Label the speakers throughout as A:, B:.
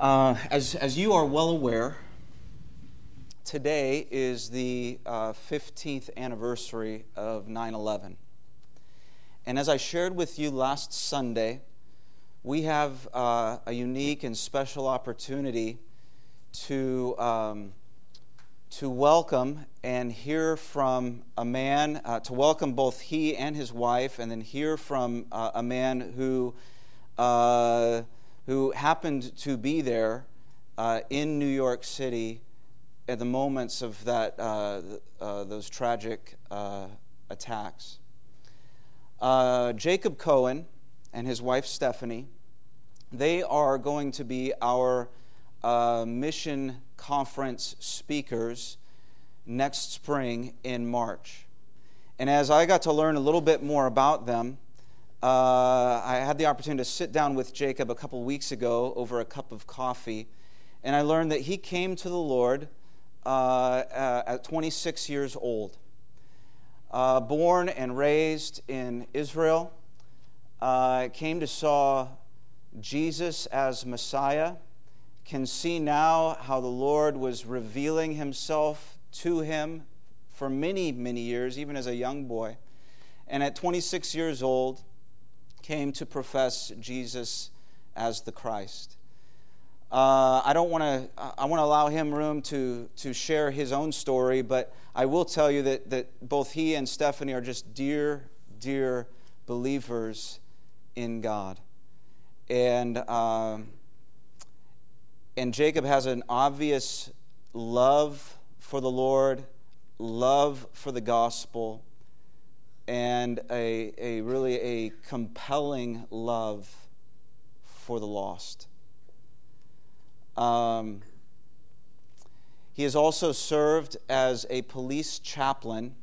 A: Uh, as, as you are well aware, today is the uh, 15th anniversary of 9 11. And as I shared with you last Sunday, we have uh, a unique and special opportunity to, um, to welcome and hear from a man, uh, to welcome both he and his wife, and then hear from uh, a man who uh, who happened to be there uh, in New York City at the moments of that, uh, uh, those tragic uh, attacks. Uh, Jacob Cohen and his wife Stephanie, they are going to be our uh, mission conference speakers next spring in March. And as I got to learn a little bit more about them, uh, I had the opportunity to sit down with Jacob a couple weeks ago over a cup of coffee, and I learned that he came to the Lord uh, uh, at 26 years old. Uh, born and raised in Israel, uh, came to saw Jesus as Messiah, can see now how the Lord was revealing himself to him for many, many years, even as a young boy. And at 26 years old, came to profess Jesus as the Christ. Uh, I don't want to. I want to allow him room to to share his own story, but I will tell you that that both he and Stephanie are just dear, dear believers in God, and um, and Jacob has an obvious love for the Lord, love for the gospel, and a, a really a compelling love for the lost. Um, he has also served as a police chaplain,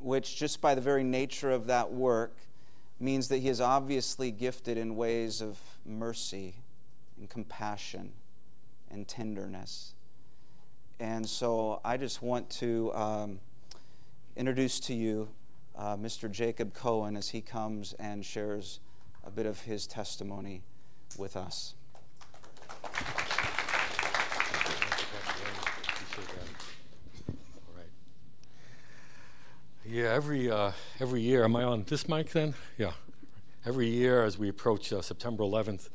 A: which, just by the very nature of that work, means that he is obviously gifted in ways of mercy and compassion and tenderness. And so I just want to um, introduce to you uh, Mr. Jacob Cohen as he comes and shares a bit of his testimony with us.
B: Yeah, every uh, every year. Am I on this mic then? Yeah. Every year, as we approach uh, September 11th,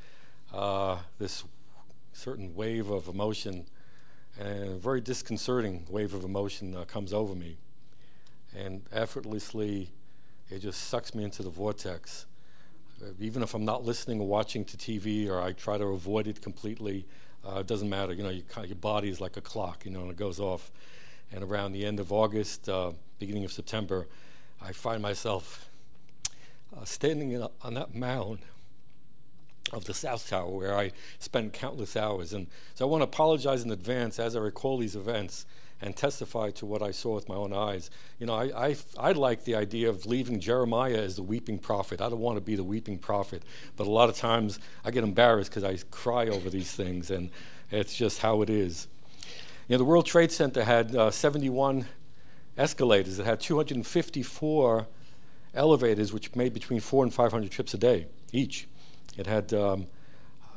B: uh, this certain wave of emotion and a very disconcerting wave of emotion uh, comes over me and effortlessly it just sucks me into the vortex. Uh, even if I'm not listening or watching to TV or I try to avoid it completely, uh, it doesn't matter. You know, you, your body is like a clock, you know, and it goes off. And around the end of August, uh, beginning of September, I find myself uh, standing a, on that mound of the South Tower where I spent countless hours. And so I want to apologize in advance as I recall these events and testify to what I saw with my own eyes. You know, I, I, I like the idea of leaving Jeremiah as the weeping prophet. I don't want to be the weeping prophet, but a lot of times I get embarrassed because I cry over these things, and it's just how it is. You know, the World Trade Center had uh, 71 escalators. It had 254 elevators, which made between four and 500 trips a day each. It had um,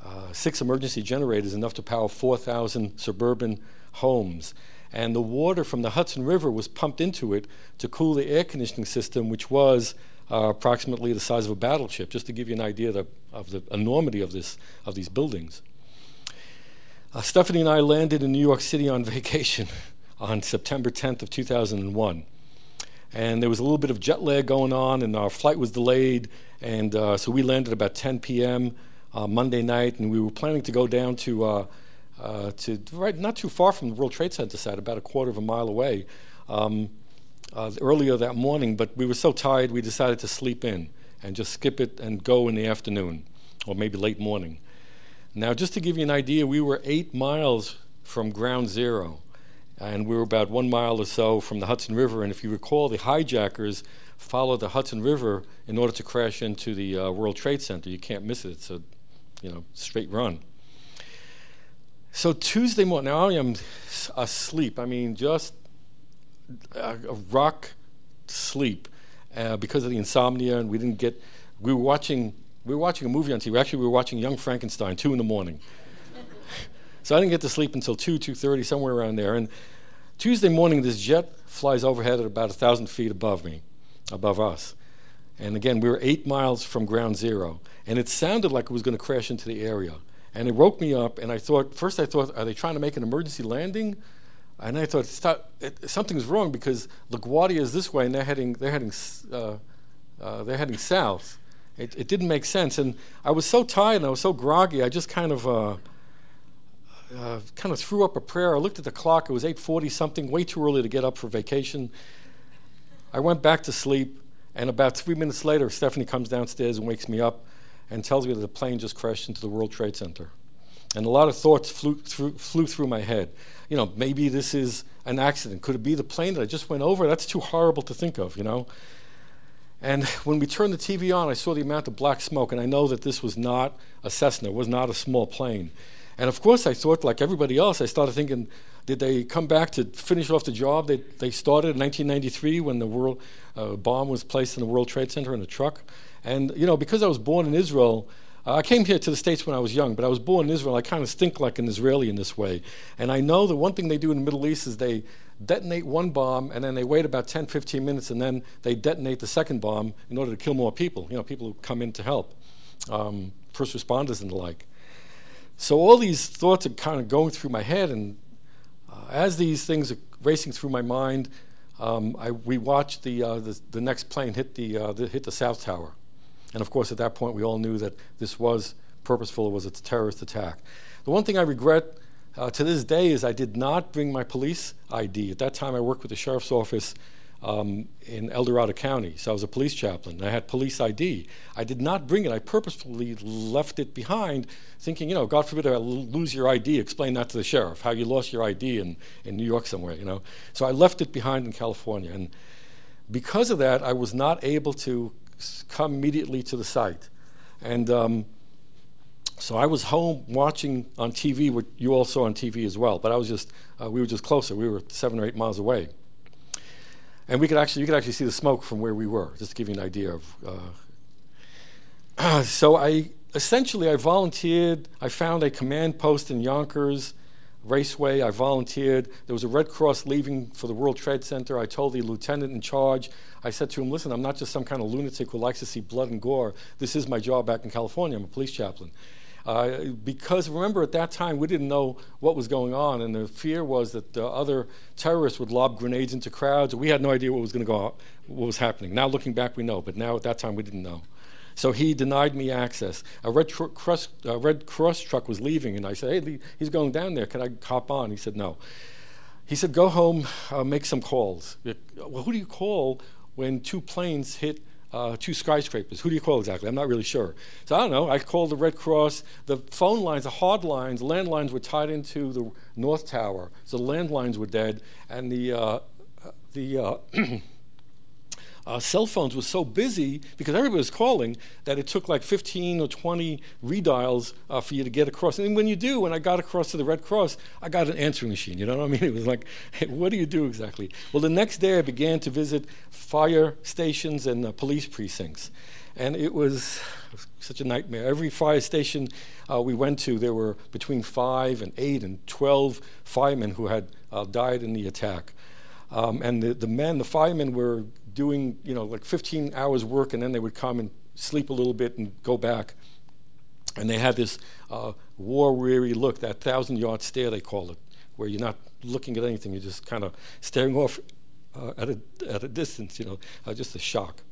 B: uh, six emergency generators, enough to power 4,000 suburban homes and the water from the Hudson River was pumped into it to cool the air conditioning system, which was uh, approximately the size of a battleship, just to give you an idea of the, of the enormity of, this, of these buildings. Uh, Stephanie and I landed in New York City on vacation on September 10th of 2001. And there was a little bit of jet lag going on, and our flight was delayed. And uh, so we landed about 10 p.m. Uh, Monday night, and we were planning to go down to uh, to right not too far from the World Trade Center site, about a quarter of a mile away, um, uh, earlier that morning. But we were so tired, we decided to sleep in and just skip it and go in the afternoon or maybe late morning. Now, just to give you an idea, we were eight miles from ground zero, and we were about one mile or so from the Hudson River. And if you recall, the hijackers followed the Hudson River in order to crash into the uh, World Trade Center. You can't miss it; it's a you know straight run. So Tuesday morning, now I am asleep. I mean, just a, a rock sleep uh, because of the insomnia, and we didn't get. We were watching. We were watching a movie on TV. Actually, we were watching Young Frankenstein, two in the morning. So I didn't get to sleep until 2, 2.30, somewhere around there. And Tuesday morning, this jet flies overhead at about 1,000 feet above me, above us. And again, we were eight miles from ground zero. And it sounded like it was going to crash into the area. And it woke me up, and I thought, first I thought, are they trying to make an emergency landing? And I thought, it, something's wrong because LaGuardia is this way, and they're heading, they're heading, uh, uh, they're heading south. It, it, didn't make sense. And I was so tired and I was so groggy, I just kind of, uh, uh kind of threw up a prayer. I looked at the clock. It was 8.40 something, way too early to get up for vacation. I went back to sleep, and about three minutes later, Stephanie comes downstairs and wakes me up and tells me that the plane just crashed into the World Trade Center. And a lot of thoughts flew through, flew through my head. You know, maybe this is an accident. Could it be the plane that I just went over? That's too horrible to think of, you know? And when we turned the TV on, I saw the amount of black smoke, and I know that this was not a Cessna, it was not a small plane. And of course, I thought, like everybody else, I started thinking, did they come back to finish off the job they, they started in 1993 when the world uh, bomb was placed in the World Trade Center in a truck? And, you know, because I was born in Israel, uh, I came here to the States when I was young, but I was born in Israel. I kind of think like an Israeli in this way. And I know that one thing they do in the Middle East is they detonate one bomb and then they wait about 10, 15 minutes and then they detonate the second bomb in order to kill more people, you know, people who come in to help, um, first responders and the like. So all these thoughts are kind of going through my head, and as these things are racing through my mind, um, I, we watched the, uh, the, the, next plane hit the, uh, the, hit the South Tower. And of course, at that point, we all knew that this was purposeful, it was a terrorist attack. The one thing I regret uh, to this day is I did not bring my police ID. At that time, I worked with the sheriff's office um, in El Dorado County, so I was a police chaplain. I had police ID. I did not bring it. I purposefully left it behind, thinking, you know, God forbid I lose your ID. Explain that to the sheriff, how you lost your ID in, in New York somewhere, you know. So I left it behind in California. And because of that, I was not able to come immediately to the site. And um, so I was home watching on TV, what you all saw on TV as well, but I was just, uh, we were just closer. We were seven or eight miles away. And we could actually, you could actually see the smoke from where we were, just to give you an idea of. Uh, so I, essentially, I volunteered. I found a command post in Yonkers Raceway. I volunteered. There was a Red Cross leaving for the World Trade Center. I told the lieutenant in charge, I said to him, listen, I'm not just some kind of lunatic who likes to see blood and gore. This is my job back in California. I'm a police chaplain. Uh, because remember, at that time, we didn't know what was going on, and the fear was that uh, other terrorists would lob grenades into crowds. We had no idea what was going to go, on, what was happening. Now, looking back, we know, but now at that time, we didn't know. So he denied me access. A Red, tr- Cross, uh, Red Cross truck was leaving, and I said, "Hey, he's going down there. Can I hop on?" He said, "No." He said, "Go home, uh, make some calls." Well, who do you call when two planes hit uh, two skyscrapers. Who do you call exactly? I'm not really sure. So I don't know. I called the Red Cross. The phone lines, the hard lines, landlines were tied into the North Tower, so the landlines were dead, and the uh, the uh, cell phones were so busy because everybody was calling that it took like 15 or 20 redials uh, for you to get across. And when you do, when I got across to the Red Cross, I got an answering machine. You know what I mean? It was like, hey, what do you do exactly? Well, the next day I began to visit fire stations and uh, police precincts. And it was such a nightmare. Every fire station uh, we went to, there were between five and eight and 12 firemen who had uh, died in the attack. Um, and the, the men, the firemen, were doing, you know, like 15 hours work, and then they would come and sleep a little bit and go back. And they had this uh, war weary look, that thousand yard stare, they call it, where you're not looking at anything, you're just kind of staring off uh, at, a, at a distance, you know, uh, just a shock.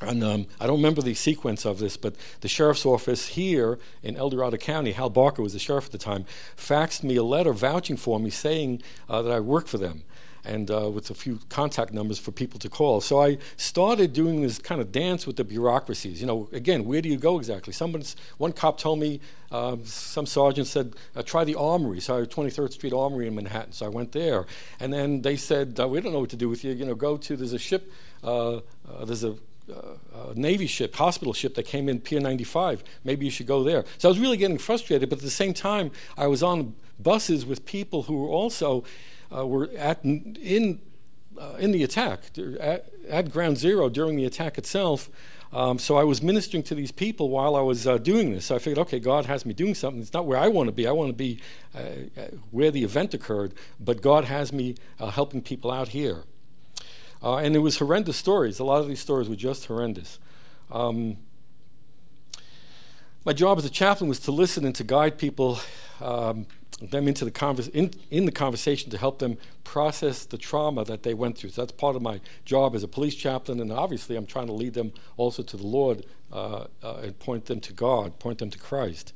B: And um, I don't remember the sequence of this, but the sheriff's office here in El Dorado County, Hal Barker was the sheriff at the time, faxed me a letter vouching for me saying uh, that I worked for them and uh, with a few contact numbers for people to call. So I started doing this kind of dance with the bureaucracies. You know, again, where do you go exactly? Someone's, one cop told me, uh, some sergeant said, uh, try the armory. So I 23rd Street Armory in Manhattan. So I went there. And then they said, uh, we don't know what to do with you. You know, go to, there's a ship, uh, uh, there's a uh, Navy ship, hospital ship that came in Pier 95. Maybe you should go there. So I was really getting frustrated, but at the same time, I was on buses with people who were also uh, were at in uh, in the attack at, at, ground zero during the attack itself. Um, so I was ministering to these people while I was uh, doing this. So I figured, okay, God has me doing something. It's not where I want to be. I want to be uh, uh, where the event occurred, but God has me uh, helping people out here. And it was horrendous stories. A lot of these stories were just horrendous. Um, my job as a chaplain was to listen and to guide people um, them into the convers- in, in the conversation to help them process the trauma that they went through. So that's part of my job as a police chaplain, and obviously I'm trying to lead them also to the Lord uh, uh, and point them to God, point them to Christ.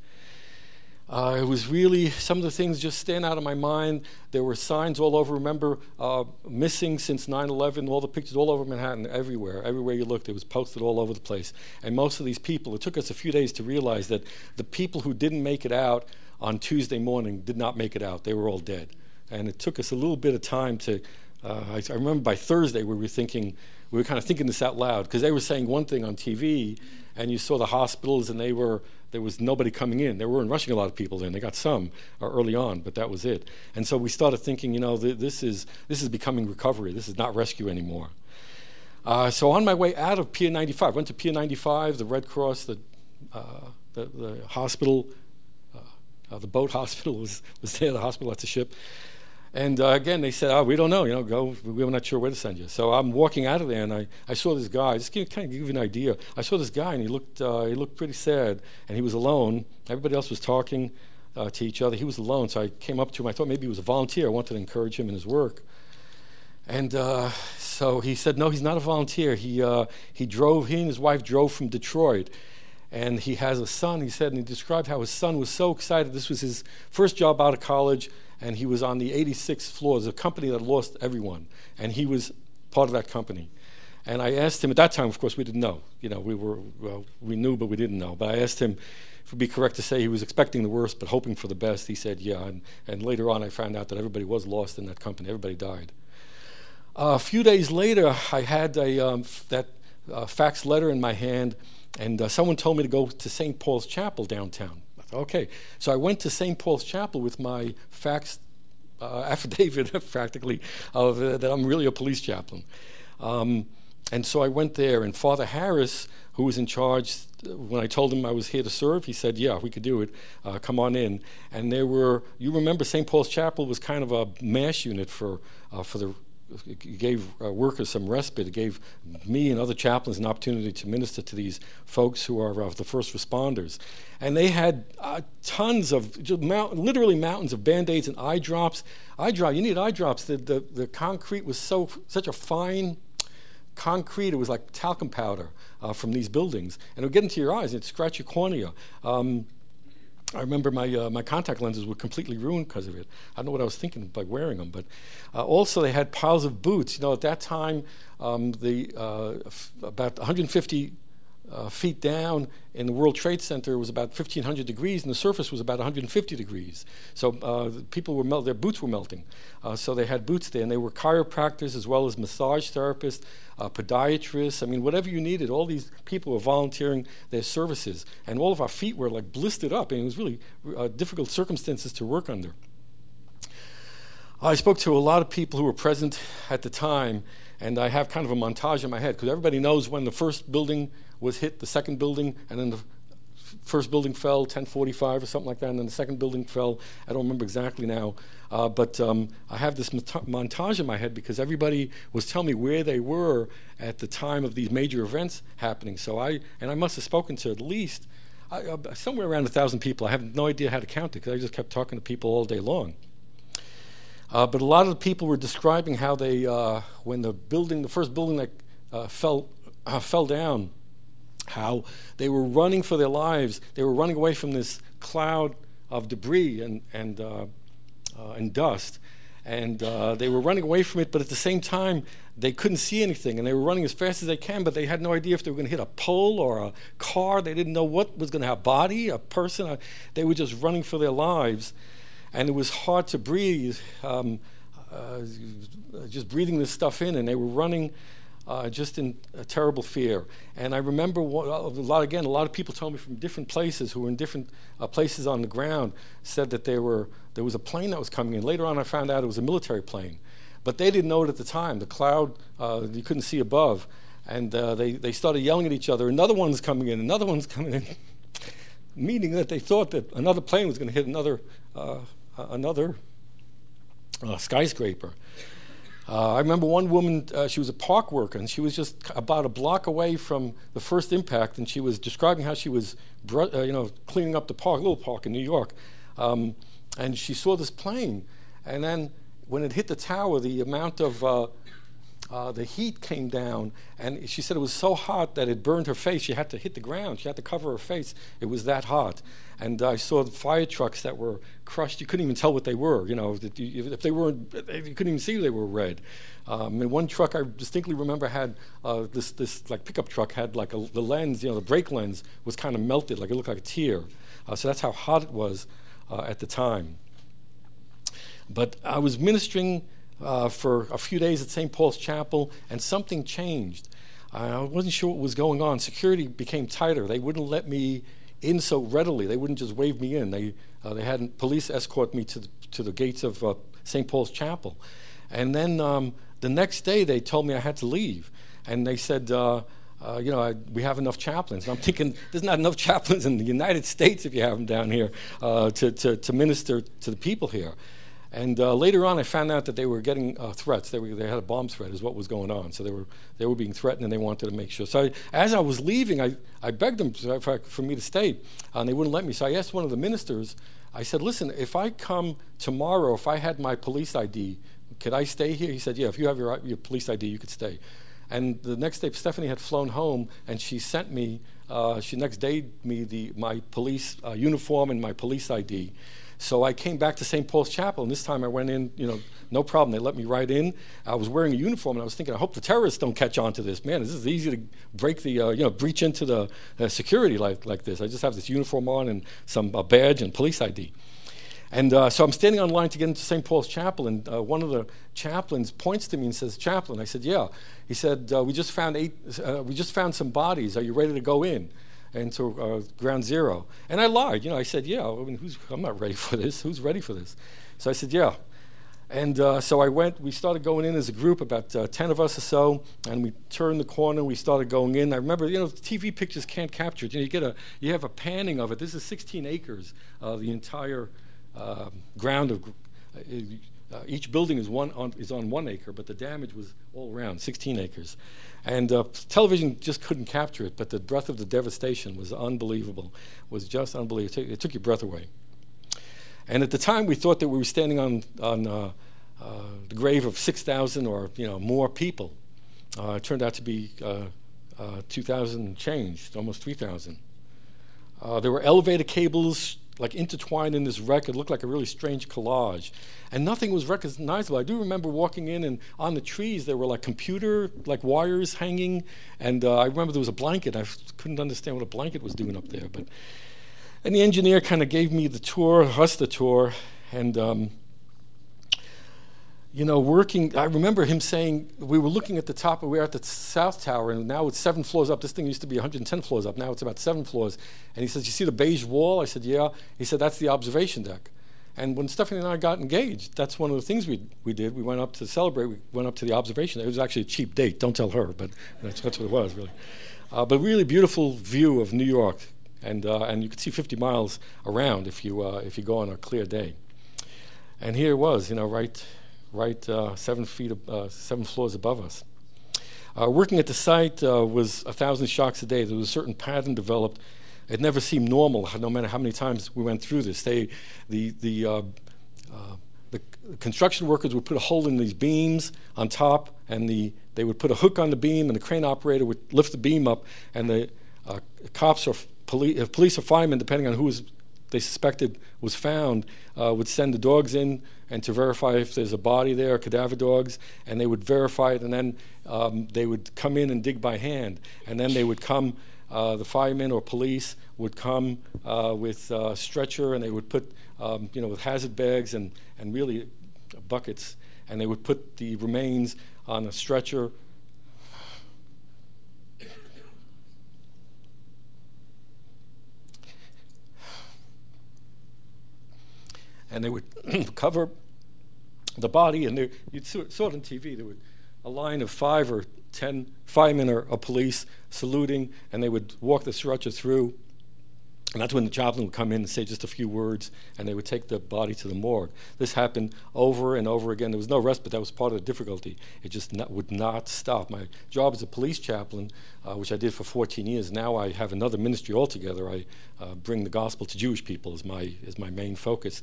B: Uh, it was really some of the things just stand out of my mind. There were signs all over. Remember, uh, missing since 9 11, all the pictures all over Manhattan, everywhere. Everywhere you looked, it was posted all over the place. And most of these people, it took us a few days to realize that the people who didn't make it out on Tuesday morning did not make it out. They were all dead. And it took us a little bit of time to. Uh, I, I, remember by Thursday we were thinking, we were kind of thinking this out loud because they were saying one thing on TV, and you saw the hospitals, and they were there was nobody coming in. They weren't rushing a lot of people in. They got some uh, early on, but that was it. And so we started thinking, you know, th- this is this is becoming recovery. This is not rescue anymore. Uh, so on my way out of Pier 95, went to Pier 95, the Red Cross, the uh, the, the hospital uh, the boat hospital was, was there, the hospital at the ship. And uh, again, they said, oh, we don't know, you know, go, we're not sure where to send you. So I'm walking out of there, and I, I saw this guy, just give, kind of give you an idea. I saw this guy, and he looked, uh, he looked pretty sad, and he was alone. Everybody else was talking uh, to each other. He was alone, so I came up to him. I thought maybe he was a volunteer. I wanted to encourage him in his work. And uh, so he said, no, he's not a volunteer. He, uh, he drove, he and his wife drove from Detroit and he has a son, he said, and he described how his son was so excited. This was his first job out of college, and he was on the 86th floor. There's a company that lost everyone, and he was part of that company. And I asked him, at that time, of course, we didn't know. You know, we, were, well, we knew, but we didn't know. But I asked him if it would be correct to say he was expecting the worst, but hoping for the best. He said, yeah. And, and later on, I found out that everybody was lost in that company, everybody died. Uh, a few days later, I had a, um, that uh, fax letter in my hand and uh, someone told me to go to St. Paul's Chapel downtown. I thought, okay. So I went to St. Paul's Chapel with my fax uh, affidavit, practically, of, uh, that I'm really a police chaplain. Um, and so I went there, and Father Harris, who was in charge, when I told him I was here to serve, he said, Yeah, we could do it. Uh, come on in. And there were, you remember, St. Paul's Chapel was kind of a mass unit for, uh, for the it gave uh, workers some respite. It gave me and other chaplains an opportunity to minister to these folks who are uh, the first responders. And they had uh, tons of, mount, literally mountains of band aids and eye drops. Eye drop, you need eye drops. The, the, the concrete was so such a fine concrete, it was like talcum powder uh, from these buildings. And it would get into your eyes and it'd scratch your cornea. Um, I remember my, uh, my contact lenses were completely ruined because of it. I don't know what I was thinking by wearing them, but uh, also they had piles of boots. You know, at that time, um, the uh, f- about 150 uh, feet down in the World Trade Center was about 1,500 degrees, and the surface was about 150 degrees. So uh, people were their boots were melting. Uh, so they had boots there, and they were chiropractors as well as massage therapists, uh, podiatrists. I mean, whatever you needed. All these people were volunteering their services, and all of our feet were like blistered up, and it was really uh, difficult circumstances to work under. I spoke to a lot of people who were present at the time, and I have kind of a montage in my head because everybody knows when the first building was hit, the second building, and then the first building fell 1045 or something like that, and then the second building fell. I don't remember exactly now, uh, but um, I have this montage in my head because everybody was telling me where they were at the time of these major events happening. So I and I must have spoken to at least uh, somewhere around a thousand people. I have no idea how to count it because I just kept talking to people all day long. Uh, but a lot of the people were describing how they, uh, when the building, the first building that uh, fell uh, fell down, how they were running for their lives. They were running away from this cloud of debris and and uh, uh, and dust, and they were running away from it. But at the same time, they couldn't see anything, and they were running as fast as they can. But they had no idea if they were going to hit a pole or a car. They didn't know what was going to have a body, a person. They were just running for their lives and it was hard to breathe, um, uh, just breathing this stuff in, and they were running uh, just in a terrible fear. And I remember a lot again. A lot of people told me from different places who were in different uh, places on the ground said that there were there was a plane that was coming in. Later on, I found out it was a military plane, but they didn't know it at the time. The cloud uh, you couldn't see above, and uh, they, they started yelling at each other. Another one's coming in, another one's coming in, meaning that they thought that another plane was going to hit another, uh, another uh, skyscraper. Uh, I remember one woman, uh, she was a park worker, and she was just about a block away from the first impact, and she was describing how she was, br- uh, you know, cleaning up the park, little park in New York, um, and she saw this plane, and then when it hit the tower, the amount of uh, the heat came down, and she said it was so hot that it burned her face. She had to hit the ground. She had to cover her face. It was that hot. And I saw the fire trucks that were crushed. You couldn't even tell what they were. You know, if they weren't, you couldn't even see they were red. Um, and one truck I distinctly remember had uh, this this like pickup truck had like a, the lens, you know, the brake lens was kind of melted, like it looked like a tear. Uh, so that's how hot it was uh, at the time. But I was ministering uh, for a few days at St. Paul's Chapel, and something changed. I wasn't sure what was going on. Security became tighter. They wouldn't let me in so readily. They wouldn't just wave me in. They, uh, they had police escort me to the, to the gates of uh, St. Paul's Chapel. And then um, the next day, they told me I had to leave. And they said, uh, uh, you know, I, we have enough chaplains. And I'm thinking, there's not enough chaplains in the United States if you have them down here uh, to, to, to minister to the people here. And uh, later on, I found out that they were getting uh, threats. They, were, they had a bomb threat, is what was going on. So they were, they were being threatened, and they wanted to make sure. So I, as I was leaving, I, I begged them for, for me to stay, and they wouldn't let me. So I asked one of the ministers, I said, Listen, if I come tomorrow, if I had my police ID, could I stay here? He said, Yeah, if you have your, your police ID, you could stay. And the next day, Stephanie had flown home, and she sent me, uh, she next day me the, my police uh, uniform and my police ID. So I came back to St. Paul's Chapel, and this time I went in, you know, no problem. They let me right in. I was wearing a uniform, and I was thinking, I hope the terrorists don't catch on to this. Man, this is easy to break the, uh, you know, breach into the uh, security like, like this. I just have this uniform on and some uh, badge and police ID. And uh, so I'm standing on line to get into St. Paul's Chapel, and uh, one of the chaplains points to me and says, "Chaplain." I said, "Yeah." He said, uh, "We just found eight. Uh, we just found some bodies. Are you ready to go in?" Into uh, ground zero. And I lied. You know, I said, yeah, I mean, who's, I'm not ready for this. Who's ready for this? So I said, yeah. And uh, so I went, we started going in as a group, about uh, 10 of us or so, and we turned the corner, we started going in. I remember, you know, TV pictures can't capture it. You know, you get a, you have a panning of it. This is 16 acres, uh, the entire um, ground of, uh, each building is, one on, is on one acre, but the damage was all around, 16 acres. And uh, television just couldn't capture it, but the breadth of the devastation was unbelievable, was just unbelievable. It took, it took your breath away. And at the time, we thought that we were standing on, on uh, uh, the grave of 6,000 or you know, more people. Uh, it turned out to be uh, 2,000 changed, almost 3,000. there were elevator cables like intertwined in this wreck. It looked like a really strange collage. And nothing was recognizable. I do remember walking in, and on the trees there were like computer like wires hanging. And uh, I remember there was a blanket. I couldn't understand what a blanket was doing up there. But and the engineer kind of gave me the tour, us the tour, and. Um, you know, working, I remember him saying, we were looking at the top, we were at the South Tower, and now it's seven floors up. This thing used to be 110 floors up. Now it's about seven floors. And he says, You see the beige wall? I said, Yeah. He said, That's the observation deck. And when Stephanie and I got engaged, that's one of the things we, we did. We went up to celebrate, we went up to the observation. It was actually a cheap date. Don't tell her, but that's, that's what it was, really. Uh, but really beautiful view of New York. And, uh, and you could see 50 miles around if you, uh, if you go on a clear day. And here it was, you know, right right uh, seven feet, uh, seven floors above us. Uh, working at the site uh, was a thousand shocks a day. There was a certain pattern developed. It never seemed normal, no matter how many times we went through this. They, the, the, uh, uh, the construction workers would put a hole in these beams on top, and the, they would put a hook on the beam, and the crane operator would lift the beam up, and the cops or police, police or firemen, depending on who was they suspected was found uh, would send the dogs in and to verify if there's a body there, cadaver dogs, and they would verify it, and then um, they would come in and dig by hand, and then they would come. Uh, the firemen or police would come uh, with a stretcher, and they would put, um, you know, with hazard bags and and really buckets, and they would put the remains on a stretcher and they would cover the body, and they, you'd saw it on TV. There would a line of five or ten firemen or, or police saluting, and they would walk the stretcher through and that's when the chaplain would come in and say just a few words, and they would take the body to the morgue. This happened over and over again. There was no respite. That was part of the difficulty. It just not, would not stop. My job as a police chaplain, uh, which I did for 14 years, now I have another ministry altogether. I uh, bring the gospel to Jewish people as my, as my main focus.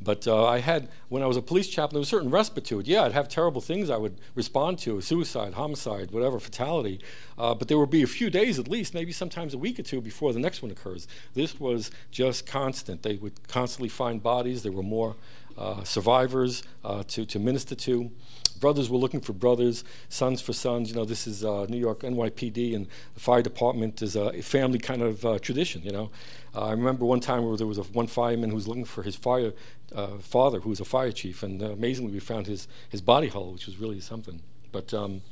B: But uh, I had, when I was a police chaplain, there was a certain respite to it. Yeah, I'd have terrible things I would respond to suicide, homicide, whatever, fatality. Uh, but there would be a few days at least, maybe sometimes a week or two before the next one occurs. This was just constant. They would constantly find bodies. There were more uh, survivors uh, to, to minister to. Brothers were looking for brothers, sons for sons. You know, this is uh, New York NYPD, and the fire department is a family kind of uh, tradition. You know, uh, I remember one time where there was a, one fireman who was looking for his fire uh, father, who was a fire chief, and amazingly we found his his body hole, which was really something. But um,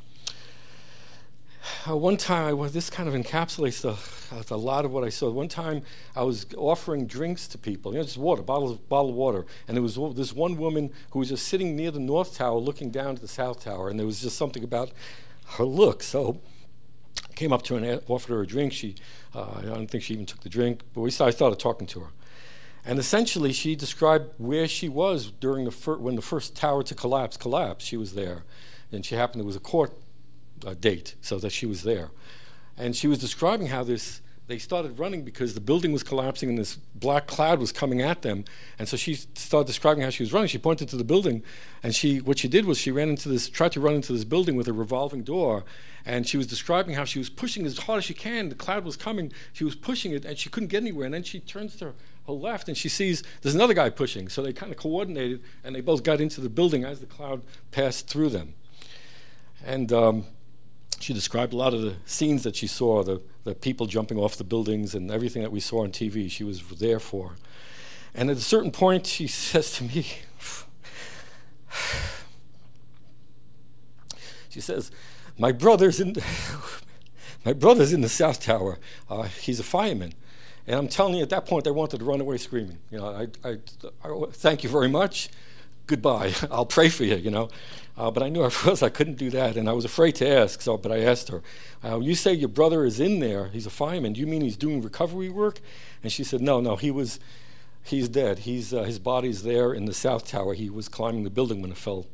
B: uh, one time, well, this kind of encapsulates the, a lot of what I saw. One time, I was offering drinks to people, you know, just water, bottle of water, and there was this one woman who was just sitting near the north tower, looking down to the south tower, and there was just something about her look. So, I came up to her and offered her a drink. She, uh, I don't think she even took the drink, but we started, I started talking to her. And essentially, she described where she was during the fir- when the first tower to collapse collapsed. She was there, and she happened there was a court uh, date so that she was there. And she was describing how this, they started running because the building was collapsing and this black cloud was coming at them. And so she started describing how she was running. She pointed to the building, and she, what she did was she ran into this, tried to run into this building with a revolving door. And she was describing how she was pushing as hard as she can. The cloud was coming. She was pushing it, and she couldn't get anywhere. And then she turns to her, her left, and she sees there's another guy pushing. So they kind of coordinated, and they both got into the building as the cloud passed through them. And um, she described a lot of the scenes that she saw, the, the people jumping off the buildings and everything that we saw on TV, she was there for. And at a certain point, she says to me, she says, my brother's in, my brother's in the South Tower. Uh, he's a fireman. And I'm telling you, at that point, I wanted to run away screaming. You know, I, I, I thank you very much. Goodbye. I'll pray for you, you know. Uh, but I knew I was I couldn't do that, and I was afraid to ask. So, but I asked her, uh, "You say your brother is in there? He's a fireman. Do you mean he's doing recovery work?" And she said, "No, no. He was, he's dead. He's uh, his body's there in the south tower. He was climbing the building when it fell."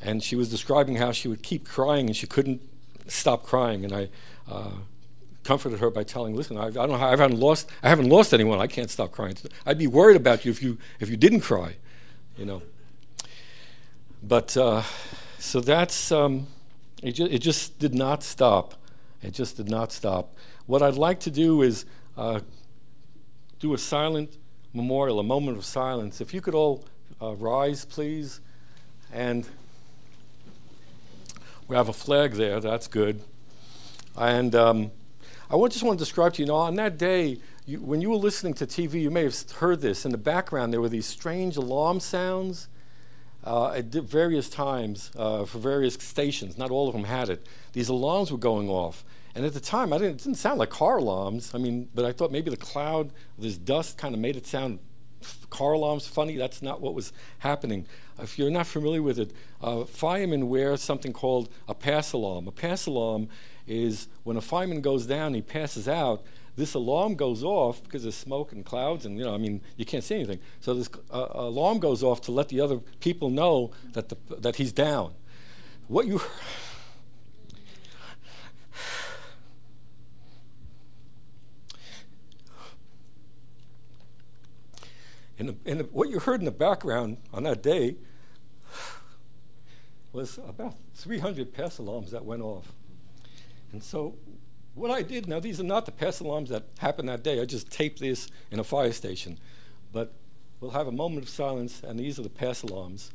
B: And she was describing how she would keep crying and she couldn't stop crying. And I uh, comforted her by telling, "Listen, I, I don't, I haven't lost, I haven't lost anyone. I can't stop crying. I'd be worried about you if you if you didn't cry, you know." But uh, so that's, um, it, ju- it, just did not stop. It just did not stop. What I'd like to do is uh, do a silent memorial, a moment of silence. If you could all uh, rise, please. And we have a flag there, that's good. And um, I just want to describe to you, you know, on that day, you, when you were listening to TV, you may have heard this. In the background, there were these strange alarm sounds uh, at various times uh, for various stations. Not all of them had it. These alarms were going off. And at the time, I didn't, it didn't sound like car alarms. I mean, but I thought maybe the cloud, this dust kind of made it sound car alarms funny. That's not what was happening. If you're not familiar with it, uh, firemen wear something called a pass alarm. A pass alarm is when a fireman goes down, he passes out, this alarm goes off because there's smoke and clouds, and you know, I mean, you can't see anything. So this uh, alarm goes off to let the other people know that the, that he's down. What you in, the, in the, what you heard in the background on that day was about 300 pass alarms that went off. And so what I did, now these are not the pest alarms that happened that day. I just taped this in a fire station. But we'll have a moment of silence, and these are the pest alarms.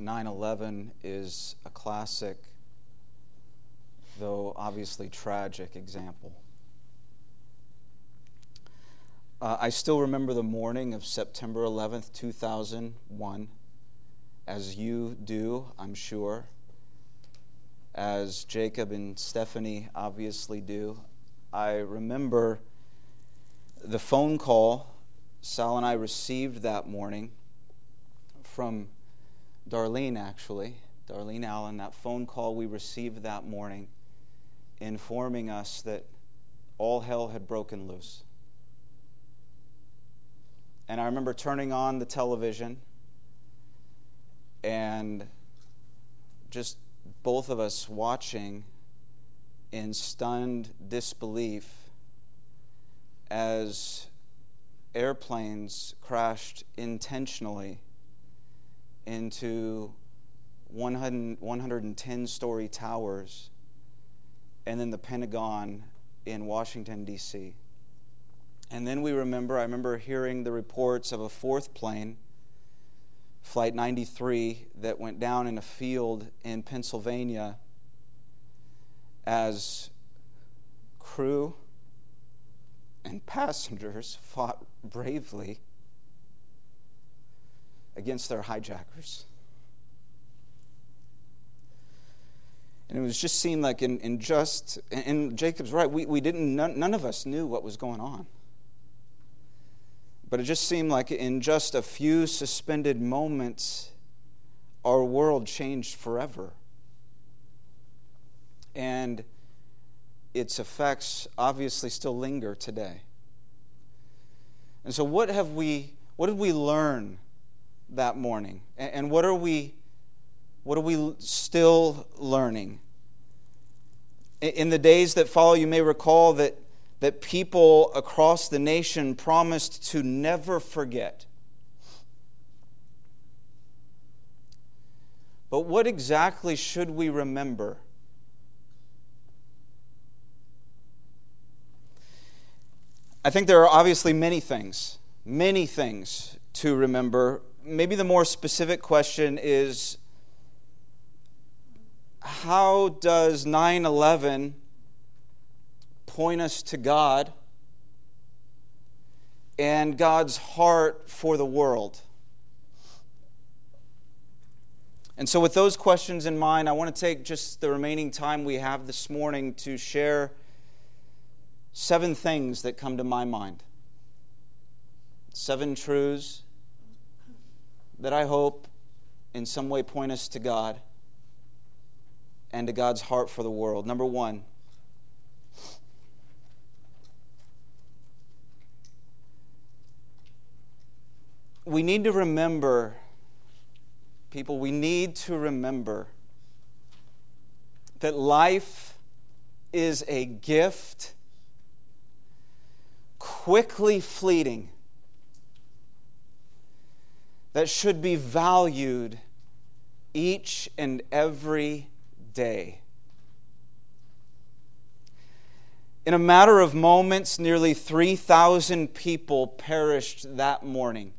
A: 9 11 is a classic, though obviously tragic, example. Uh, I still remember the morning of September 11th, 2001, as you do, I'm sure, as Jacob and Stephanie obviously do. I remember the phone call Sal and I received that morning from Darlene, actually, Darlene Allen, that phone call we received that morning informing us that all hell had broken loose. And I remember turning on the television and just both of us watching in stunned disbelief as airplanes crashed intentionally into 100, 110 story towers and then the Pentagon in Washington, D.C. And then we remember, I remember hearing the reports of a fourth plane, Flight 93, that went down in a field in Pennsylvania as crew and passengers fought bravely against their hijackers. And it was just seemed like in, in just, and Jacob's right, we, we didn't, none, none of us knew what was going on. But it just seemed like in just a few suspended moments, our world changed forever. And its effects obviously still linger today. And so, what have we, what did we learn that morning? And what are we, what are we still learning? In the days that follow, you may recall that that people across the nation promised to never forget. But what exactly should we remember? I think there are obviously many things, many things to remember. Maybe the more specific question is how does 9 11 point us to God and God's heart for the world. And so, with those questions in mind, I want to take just the remaining time we have this morning to share seven things that come to my mind. Seven truths that I hope in some way point us to God and to God's heart for the world. Number one, we need to remember, people, we need to remember that life is a gift, quickly fleeting, that should be valued each and every day. In a matter of moments, nearly 3,000 people perished that morning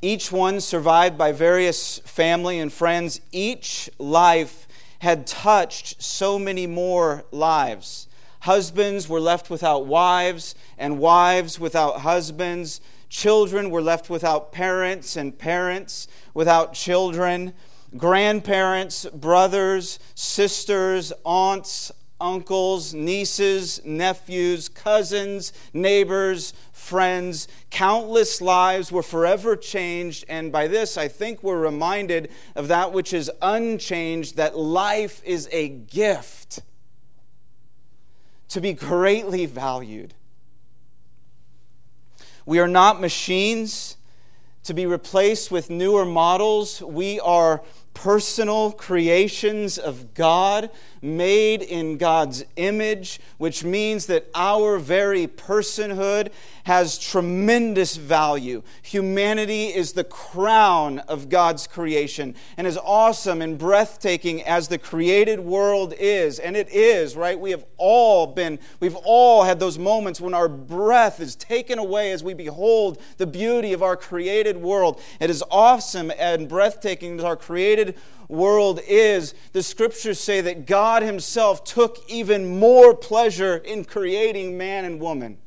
A: each one survived by various family and friends. Each life had touched so many more lives. Husbands were left without wives, and wives without husbands. Children were left without parents, and parents without children. Grandparents, brothers, sisters, aunts, uncles, nieces, nephews, cousins, neighbors, friends. Countless lives were forever changed, and by this I think we're reminded of that which is unchanged that life is a gift to be greatly valued. We are not machines to be replaced with newer models. We are personal creations of God, made in God's image, which means that our very personhood has tremendous value. Humanity is the crown of God's creation. And as awesome and breathtaking as the created world is, and it is, right? We have all been, we've all had those moments when our breath is taken away as we behold the beauty of our created world. It is awesome and breathtaking as our created world is, the scriptures say that God Himself took even more pleasure in creating man and woman.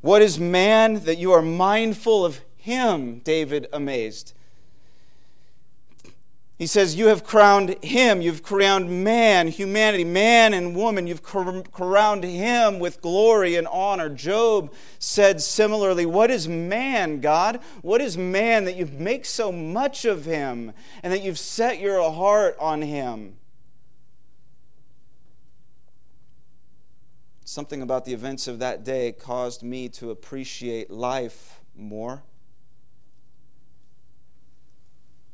A: What is man that you are mindful of him? David amazed. He says, You have crowned him, you've crowned man, humanity, man and woman, you've crowned him with glory and honor. Job said similarly, What is man, God? What is man that you make so much of him and that you've set your heart on him? Something about the events of that day caused me to appreciate life more.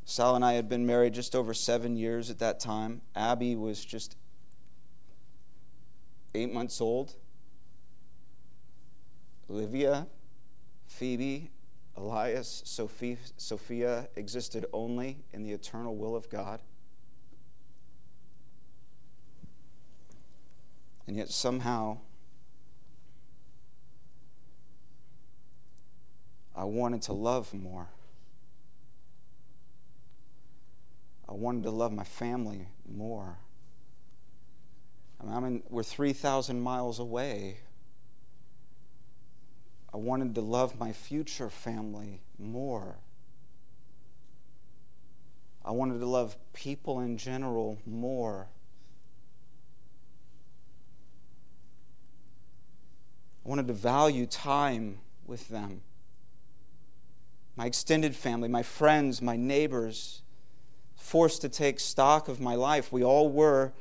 A: Sal and I had been married just over seven years at that time. Abby was just eight months old. Olivia, Phoebe, Elias, Sophie, Sophia existed only in the eternal will of God. And yet somehow I wanted to love more. I wanted to love my family more. I mean, we're 3,000 miles away. I wanted to love my future family more. I wanted to love people in general more. I wanted to value time with them. My extended family, my friends, my neighbors forced to take stock of my life. We all were.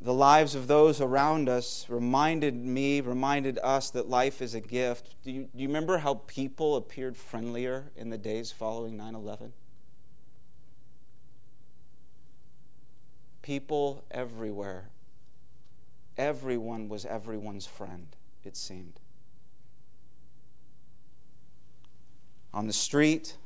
A: The lives of those around us reminded me, reminded us that life is a gift. Do you, do you remember how people appeared friendlier in the days following 9 11? People everywhere. Everyone was everyone's friend, it seemed. On the street,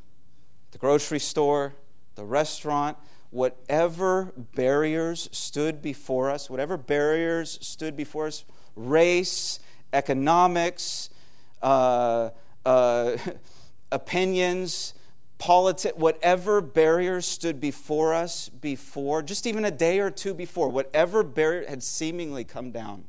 A: the grocery store, the restaurant, whatever barriers stood before us, whatever barriers stood before us, race, economics, uh, uh, opinions, politics, whatever barriers stood before us before, just even a day or two before, whatever barrier had seemingly come down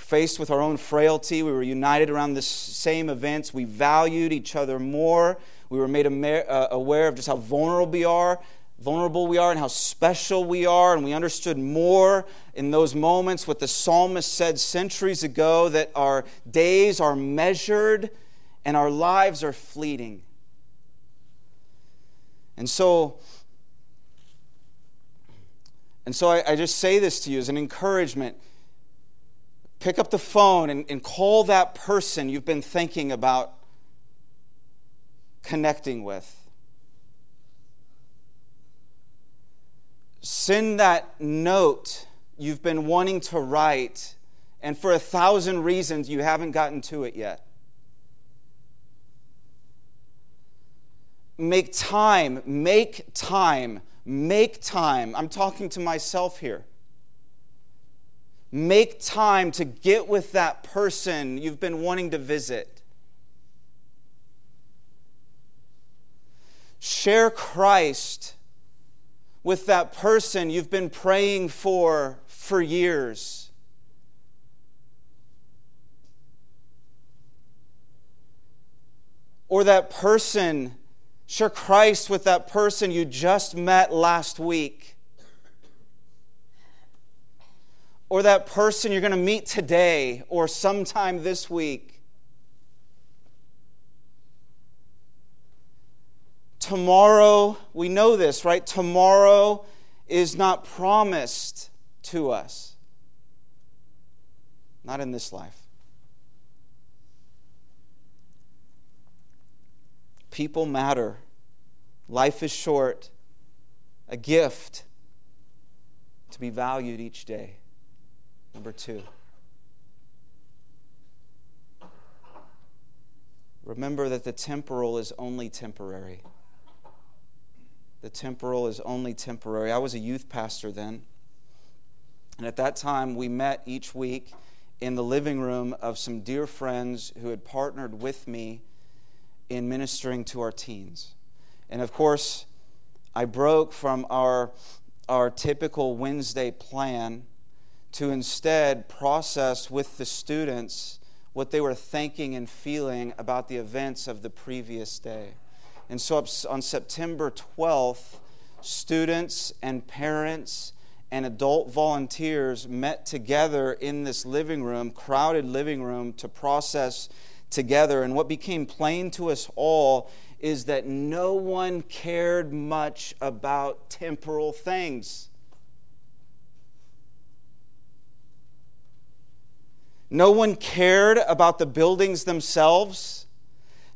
A: faced with our own frailty. We were united around the same events. We valued each other more. We were made uh, aware of just how vulnerable we are, vulnerable we are, and how special we are. And we understood more in those moments what the psalmist said centuries ago that our days are measured and our lives are fleeting. And so, and so I, I just say this to you as an encouragement Pick up the phone and, and call that person you've been thinking about connecting with. Send that note you've been wanting to write, and for a thousand reasons you haven't gotten to it yet. Make time, make time, make time. I'm talking to myself here. Make time to get with that person you've been wanting to visit. Share Christ with that person you've been praying for for years. Or that person, share Christ with that person you just met last week or that person you're going to meet today or sometime this week. Tomorrow, we know this, right? Tomorrow is not promised to us, not in this life. People matter. Life is short, a gift to be valued each day. Number two. Remember that the temporal is only temporary. The temporal is only temporary. I was a youth pastor then. And at that time, we met each week in the living room of some dear friends who had partnered with me in ministering to our teens. And of course, I broke from our, our typical Wednesday plan to instead process with the students what they were thinking and feeling about the events of the previous day. And so on September 12th, students and parents and adult volunteers met together in this living room, crowded living room, to process together. And what became plain to us all is that no one cared much about temporal things. No one cared about the buildings themselves.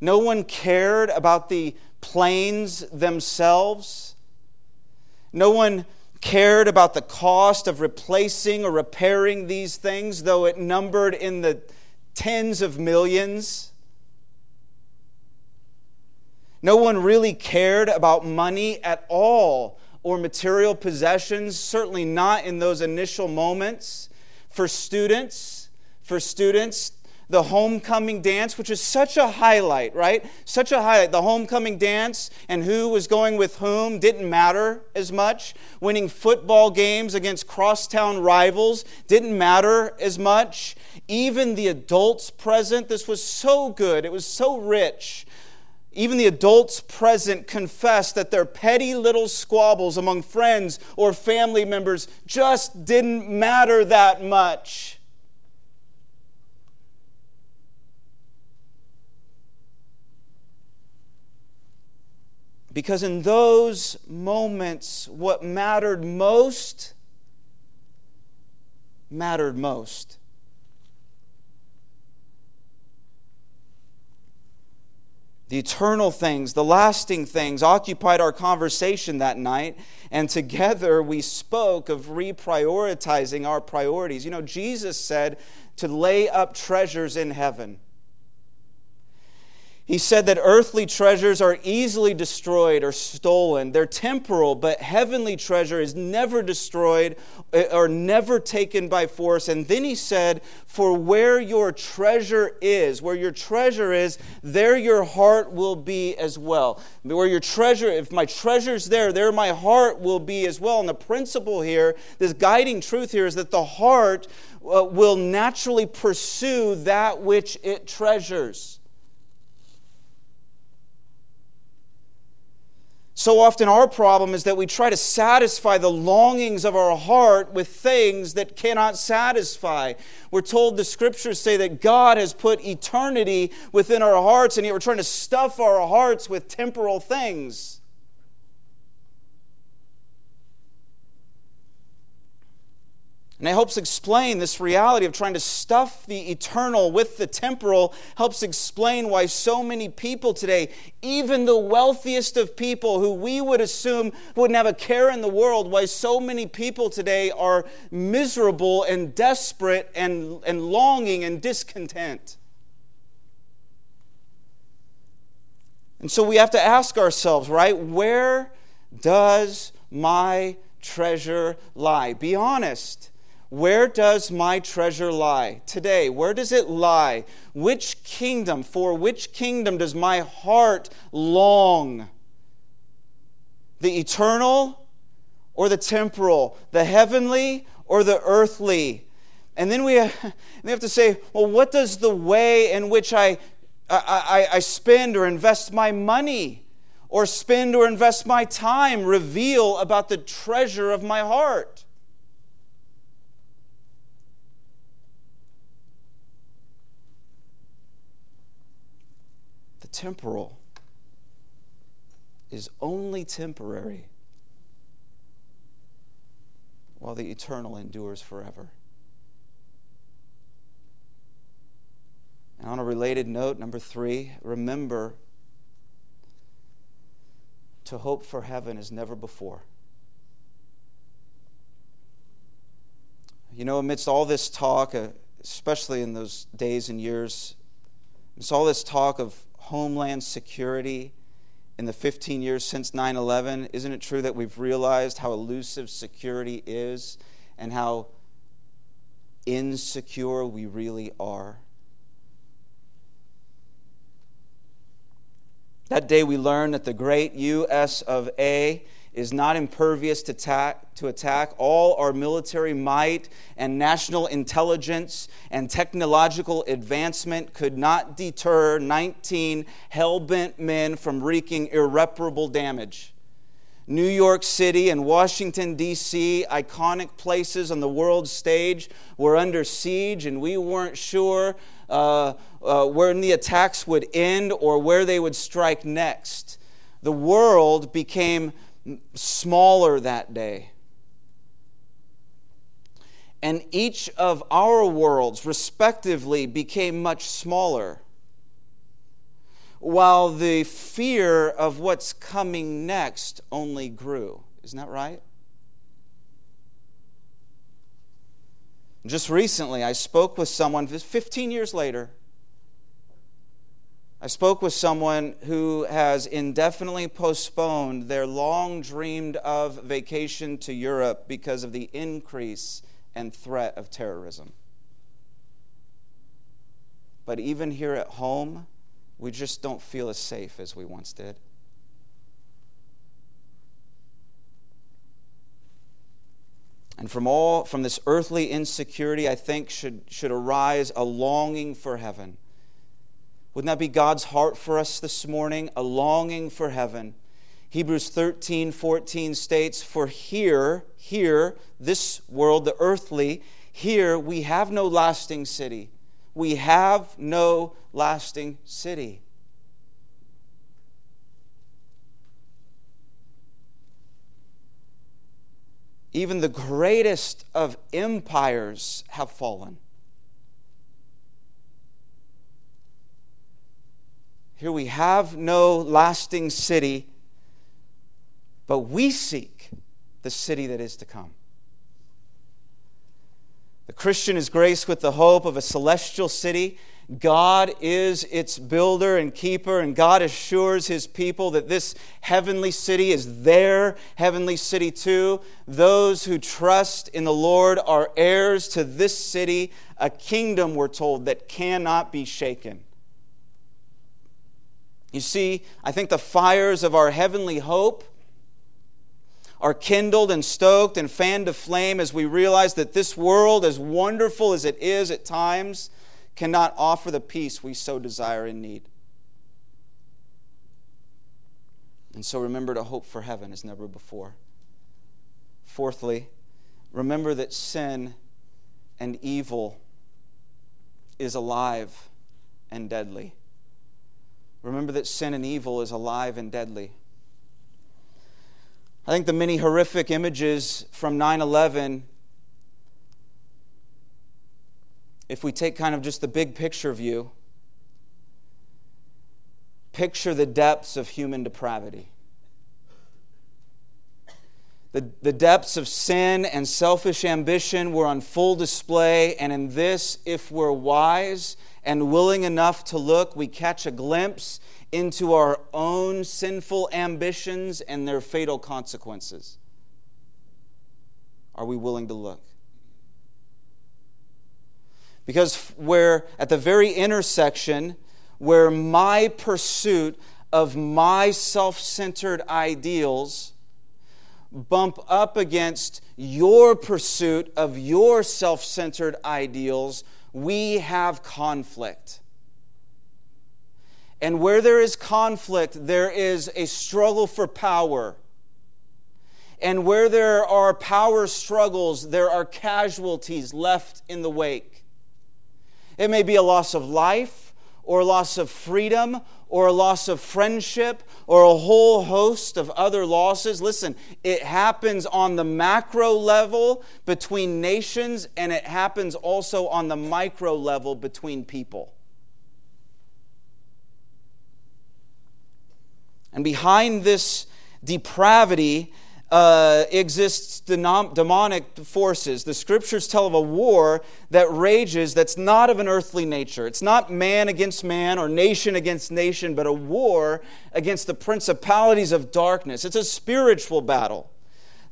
A: No one cared about the planes themselves. No one cared about the cost of replacing or repairing these things, though it numbered in the tens of millions. No one really cared about money at all or material possessions, certainly not in those initial moments. For students, for students, the homecoming dance, which is such a highlight, right? Such a highlight. The homecoming dance and who was going with whom didn't matter as much. Winning football games against crosstown rivals didn't matter as much. Even the adults present, this was so good, it was so rich. Even the adults present confessed that their petty little squabbles among friends or family members just didn't matter that much. Because in those moments, what mattered most mattered most. The eternal things, the lasting things occupied our conversation that night, and together we spoke of reprioritizing our priorities. You know, Jesus said to lay up treasures in heaven. He said that earthly treasures are easily destroyed or stolen. They're temporal, but heavenly treasure is never destroyed eh, or never taken by force. And then he said, For where your treasure is, where your treasure is, there your heart will be as well. Where your treasure, if my treasure's there, there my heart will be as well. And the principle here, this guiding truth here, is that the heart uh, will naturally pursue that which it treasures. So often, our problem is that we try to satisfy the longings of our heart with things that cannot satisfy. We're told the scriptures say that God has put eternity within our hearts, and yet we're trying to stuff our hearts with temporal things. And it helps explain this reality of trying to stuff the eternal with the temporal, helps explain why so many people today, even the wealthiest of people who we would assume wouldn't have a care in the world, why so many people today are miserable and desperate and, and longing and discontent. And so we have to ask ourselves, right, where does my treasure lie? Be honest. Where does my treasure lie today? Where does it lie? Which kingdom, for which kingdom does my heart long? The eternal or the temporal? The heavenly or the earthly? And then we have, we have to say, well, what does the way in which I, I, I spend or invest my money or spend or invest my time reveal about the treasure of my heart? Temporal is only temporary, while the eternal endures forever. And on a related note, number three, remember to hope for heaven as never before. You know, amidst all this talk, uh, especially in those days and years, amidst all this talk of homeland security in the 15 years since 9 11, isn't it true that we've realized how elusive security is and how insecure we really are? That day we learned that the great US of A is not impervious to attack, to attack. All our military might and national intelligence and technological advancement could not deter 19 hell bent men from wreaking irreparable damage. New York City and Washington, D.C., iconic places on the world stage, were under siege, and we weren't sure uh, uh, when the attacks would end or where they would strike next. The world became smaller that day. And each of our worlds, respectively, became much smaller while the fear of what's coming next only grew. Isn't that right? Just recently, I spoke with someone 15 years later. I spoke with someone who has indefinitely postponed their long dreamed of vacation to Europe because of the increase and threat of terrorism. But even here at home, we just don't feel as safe as we once did. And from all from this earthly insecurity, I think should, should arise a longing for heaven. Wouldn't that be God's heart for us this morning? A longing for heaven. Hebrews 13, 14 states, For here, here, this world, the earthly, here we have no lasting city we have no lasting city. Even the greatest of empires have fallen. Here we have no lasting city, but we seek the city that is to come. The Christian is graced with the hope of a celestial city. God is its builder and keeper, and God assures his people that this heavenly city is their heavenly city too. Those who trust in the Lord are heirs to this city, a kingdom, we're told, that cannot be shaken. You see, I think the fires of our heavenly hope are kindled and stoked and fanned to flame as we realize that this world, as wonderful as it is at times, cannot offer the peace we so desire and need. And so remember to hope for heaven as never before. Fourthly, remember that sin and evil is alive and deadly. Remember that sin and evil is alive and deadly. I think the many horrific images from 9 11, if we take kind of just the big picture view, picture the depths of human depravity. The, the depths of sin and selfish ambition were on full display, and in this, if we're wise and willing enough to look, we catch a glimpse into our own sinful ambitions and their fatal consequences? Are we willing to look? Because we're at the very intersection where my pursuit of my self centered ideals bump up against your pursuit of your self centered ideals, we have conflict. And where there is conflict, there is a struggle for power. And where there are power struggles, there are casualties left in the wake. It may be a loss of life, or loss of freedom, or a loss of friendship, or a whole host of other losses. Listen, it happens on the macro level between nations, and it happens also on the micro level between people. And behind this, depravity uh, exists demonic forces. The scriptures tell of a war that rages that's not of an earthly nature. It's not man against man or nation against nation, but a war against the principalities of darkness. It's a spiritual battle.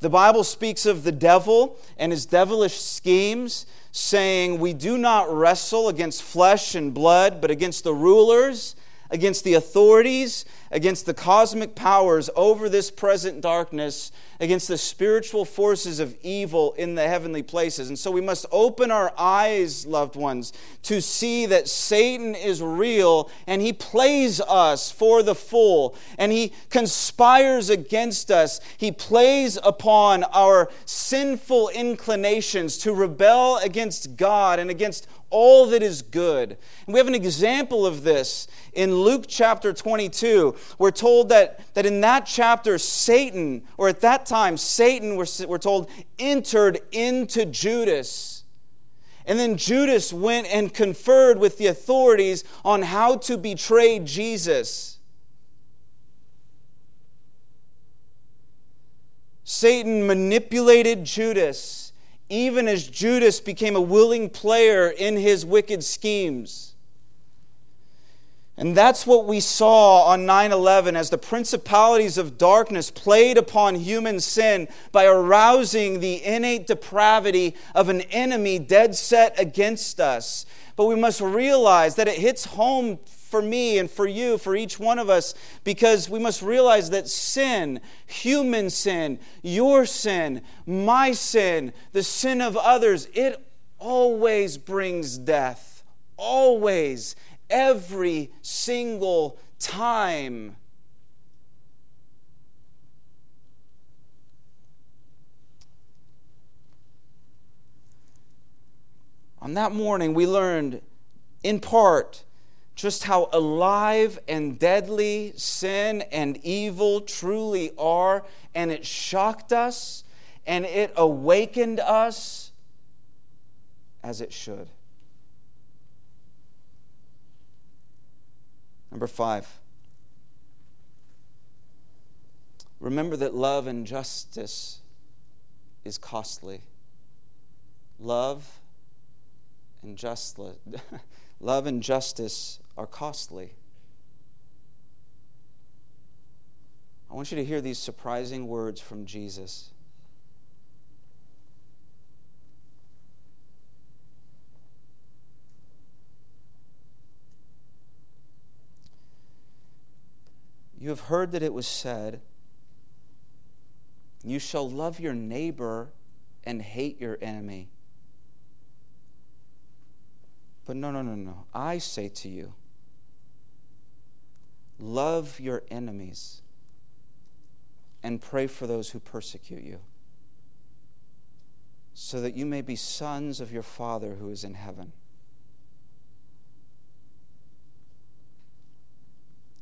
A: The Bible speaks of the devil and his devilish schemes, saying, We do not wrestle against flesh and blood, but against the rulers against the authorities, against the cosmic powers over this present darkness, against the spiritual forces of evil in the heavenly places. And so we must open our eyes, loved ones, to see that Satan is real and he plays us for the full and he conspires against us. He plays upon our sinful inclinations to rebel against God and against all that is good. And we have an example of this in Luke chapter 22. We're told that, that in that chapter, Satan, or at that time, Satan, we're, we're told, entered into Judas. And then Judas went and conferred with the authorities on how to betray Jesus. Satan manipulated Judas even as Judas became a willing player in his wicked schemes. And that's what we saw on 9 11 as the principalities of darkness played upon human sin by arousing the innate depravity of an enemy dead set against us. But we must realize that it hits home for me and for you, for each one of us, because we must realize that sin, human sin, your sin, my sin, the sin of others, it always brings death. Always. Every single time. On that morning, we learned in part just how alive and deadly sin and evil truly are, and it shocked us and it awakened us as it should. Number five. Remember that love and justice is costly. Love and justice, love and justice are costly. I want you to hear these surprising words from Jesus. You have heard that it was said, You shall love your neighbor and hate your enemy. But no, no, no, no. I say to you, Love your enemies and pray for those who persecute you, so that you may be sons of your Father who is in heaven.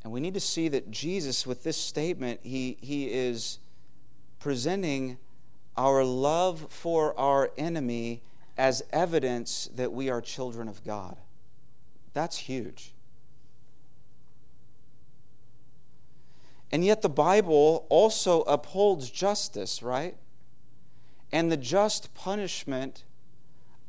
A: And we need to see that Jesus, with this statement, he, he is presenting our love for our enemy as evidence that we are children of God. That's huge. And yet, the Bible also upholds justice, right? And the just punishment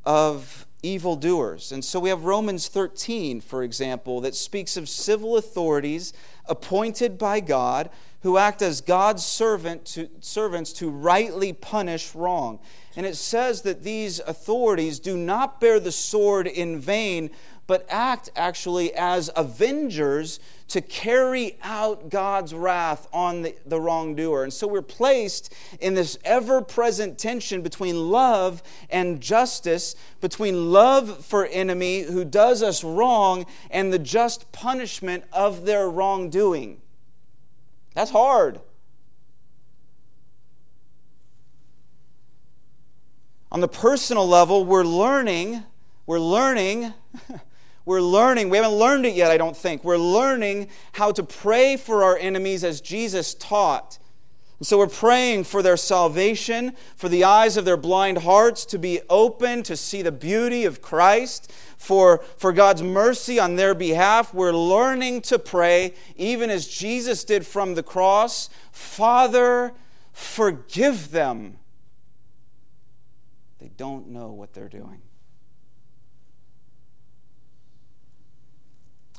A: of evildoers. And so we have Romans 13, for example, that speaks of civil authorities appointed by God who act as God's servant to, servants to rightly punish wrong. And it says that these authorities do not bear the sword in vain, but act actually as avengers to carry out God's wrath on the, the wrongdoer. And so we're placed in this ever present tension between love and justice, between love for enemy who does us wrong and the just punishment of their wrongdoing. That's hard. On the personal level, we're learning, we're learning We're learning, we haven't learned it yet, I don't think. We're learning how to pray for our enemies as Jesus taught. And so we're praying for their salvation, for the eyes of their blind hearts to be open to see the beauty of Christ, for, for God's mercy on their behalf. We're learning to pray, even as Jesus did from the cross Father, forgive them. They don't know what they're doing.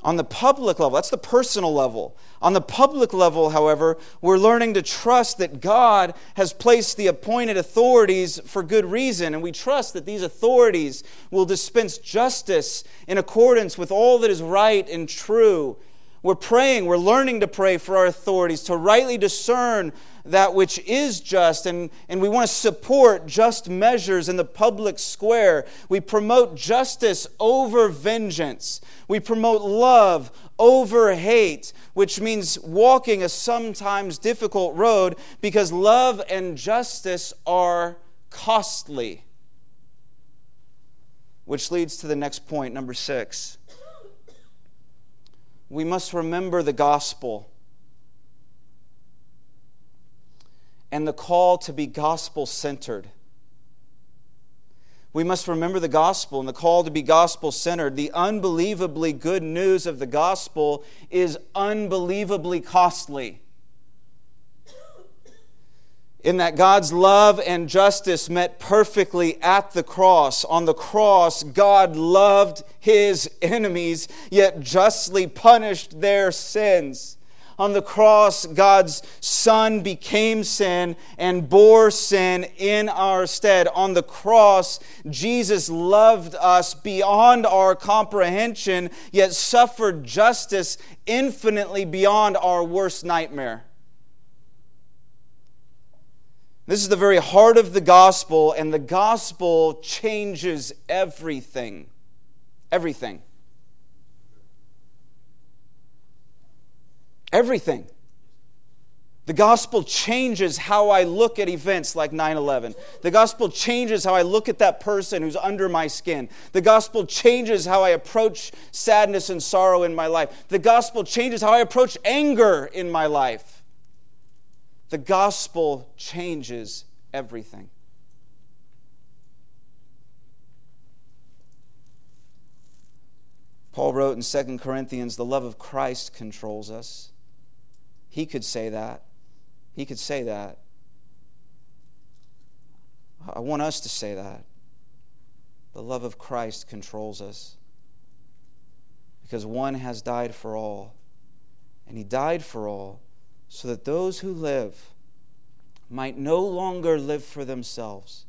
A: On the public level, that's the personal level. On the public level, however, we're learning to trust that God has placed the appointed authorities for good reason, and we trust that these authorities will dispense justice in accordance with all that is right and true. We're praying, we're learning to pray for our authorities to rightly discern that which is just, and, and we want to support just measures in the public square. We promote justice over vengeance. We promote love over hate, which means walking a sometimes difficult road because love and justice are costly. Which leads to the next point, number six. We must remember the gospel. and the call to be gospel centered. We must remember the gospel and the call to be gospel centered. The unbelievably good news of the gospel is unbelievably costly. In that God's love and justice met perfectly at the cross. On the cross, God loved his enemies, yet justly punished their sins. On the cross, God's Son became sin and bore sin in our stead. On the cross, Jesus loved us beyond our comprehension, yet suffered justice infinitely beyond our worst nightmare. This is the very heart of the gospel, and the gospel changes everything. Everything. Everything. The gospel changes how I look at events like 9 11. The gospel changes how I look at that person who's under my skin. The gospel changes how I approach sadness and sorrow in my life. The gospel changes how I approach anger in my life. The gospel changes everything. Paul wrote in 2 Corinthians, the love of Christ controls us. He could say that. He could say that. I want us to say that. The love of Christ controls us. Because one has died for all. And he died for all so that those who live might no longer live for themselves,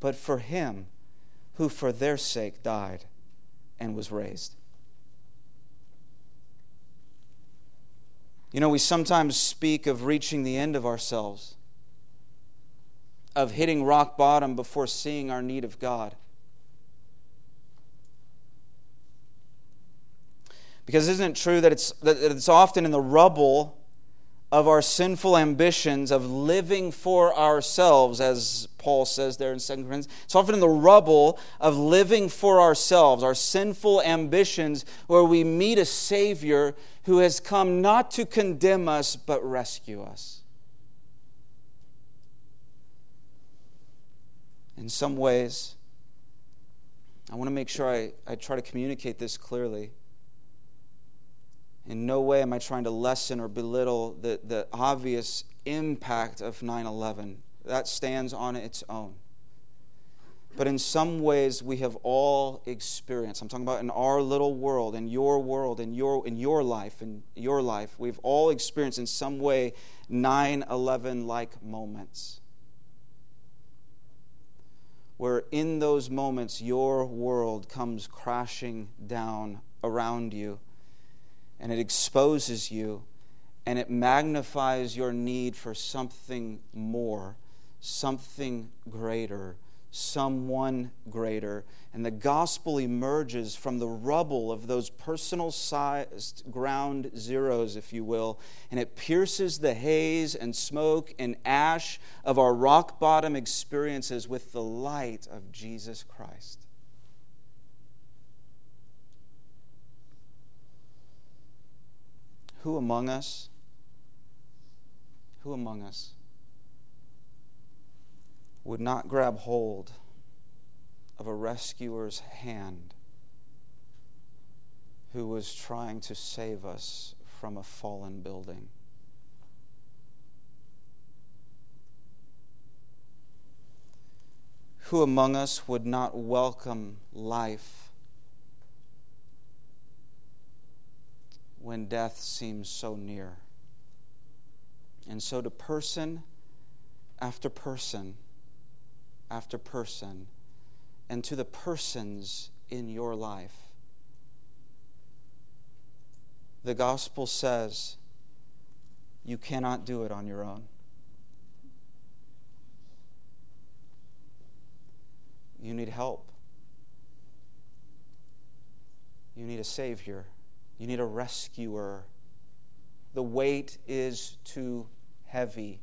A: but for him who for their sake died and was raised. You know, we sometimes speak of reaching the end of ourselves, of hitting rock bottom before seeing our need of God. Because isn't it true that it's, that it's often in the rubble of our sinful ambitions of living for ourselves, as Paul says there in 2 Corinthians. It's often in the rubble of living for ourselves, our sinful ambitions, where we meet a Savior who has come not to condemn us, but rescue us. In some ways, I want to make sure I, I try to communicate this clearly. In no way am I trying to lessen or belittle the, the obvious impact of 9 11. That stands on its own. But in some ways, we have all experienced. I'm talking about in our little world, in your world, in your, in your life, in your life. We've all experienced in some way 9 11 like moments. Where in those moments, your world comes crashing down around you and it exposes you and it magnifies your need for something more, something greater, someone greater. And the gospel emerges from the rubble of those personal sized ground zeros, if you will, and it pierces the haze and smoke and ash of our rock bottom experiences with the light of Jesus Christ. Who among us? Who among us would not grab hold of a rescuer's hand who was trying to save us from a fallen building. Who among us would not welcome life when death seems so near? And so, to person after person after person, and to the persons in your life, the gospel says you cannot do it on your own. You need help. You need a Savior. You need a rescuer. The weight is too heavy.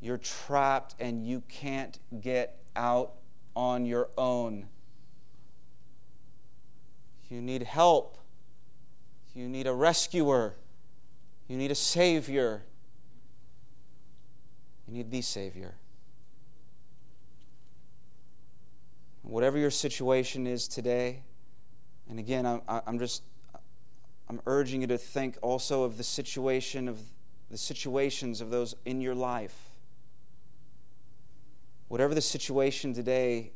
A: You're trapped and you can't get out on your own. You need help. You need a rescuer. You need a Savior. You need the Savior. Whatever your situation is today, and again, I'm, I'm just I'm urging you to think also of the situation of the situations of those in your life. Whatever the situation today,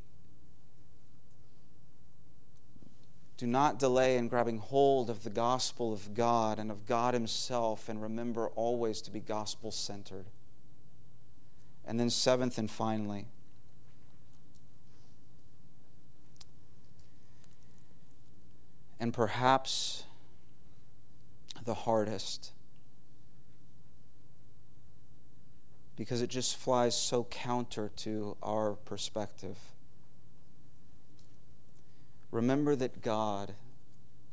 A: do not delay in grabbing hold of the gospel of God and of God Himself, and remember always to be gospel centered. And then, seventh and finally, and perhaps the hardest, because it just flies so counter to our perspective. Remember that God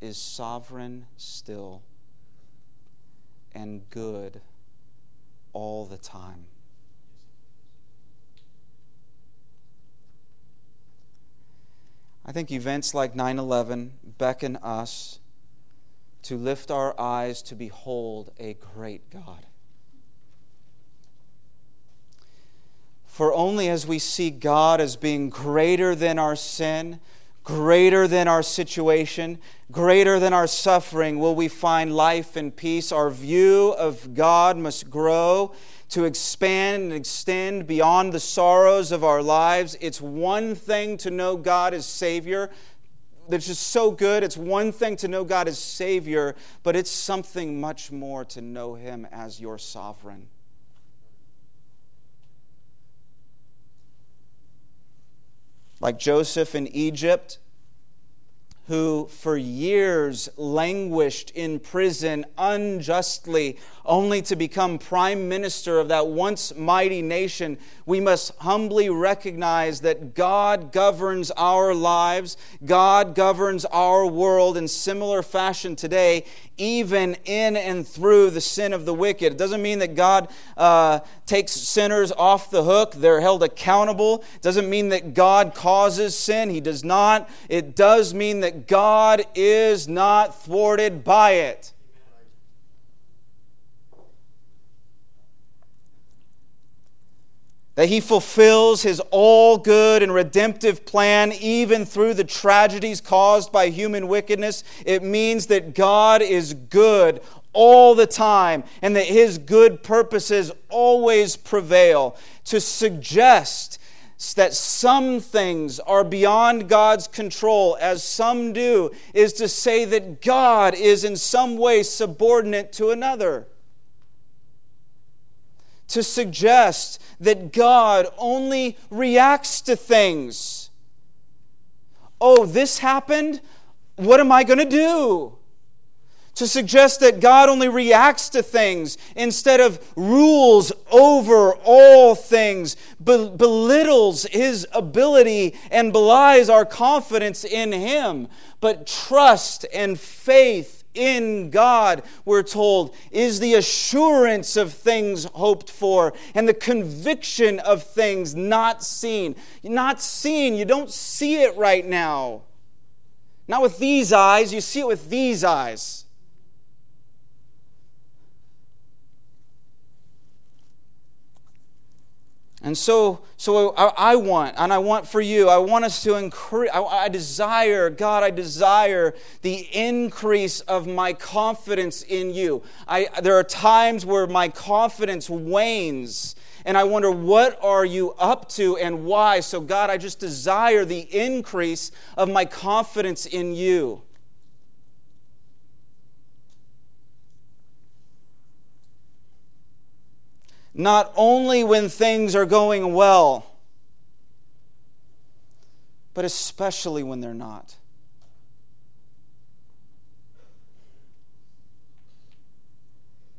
A: is sovereign still and good all the time. I think events like 9 11 beckon us to lift our eyes to behold a great God. For only as we see God as being greater than our sin, greater than our situation, greater than our suffering, will we find life and peace. Our view of God must grow to expand and extend beyond the sorrows of our lives. It's one thing to know God as Savior. That's just so good. It's one thing to know God as Savior, but it's something much more to know Him as your sovereign. like Joseph in Egypt, who for years languished in prison unjustly, only to become prime minister of that once mighty nation, we must humbly recognize that God governs our lives, God governs our world in similar fashion today, even in and through the sin of the wicked. It doesn't mean that God uh, takes sinners off the hook, they're held accountable. It doesn't mean that God causes sin, He does not. It does mean that God is not thwarted by it. that he fulfills his all good and redemptive plan even through the tragedies caused by human wickedness. It means that God is good all the time and that his good purposes always prevail. To suggest that some things are beyond God's control, as some do, is to say that God is in some way subordinate to another to suggest that God only reacts to things. Oh, this happened? What am I going to do? To suggest that God only reacts to things instead of rules over all things, be- belittles his ability and belies our confidence in him. But trust and faith in God, we're told, is the assurance of things hoped for and the conviction of things not seen. Not seen, you don't see it right now. Not with these eyes, you see it with these eyes. And so, so I, I, want, and I want for you, I want us to increase, I, I desire, God, I desire the increase of my confidence in you. I, there are times where my confidence wanes, and I wonder, what are you up to and why? So, God, I just desire the increase of my confidence in you. Not only when things are going well, but especially when they're not.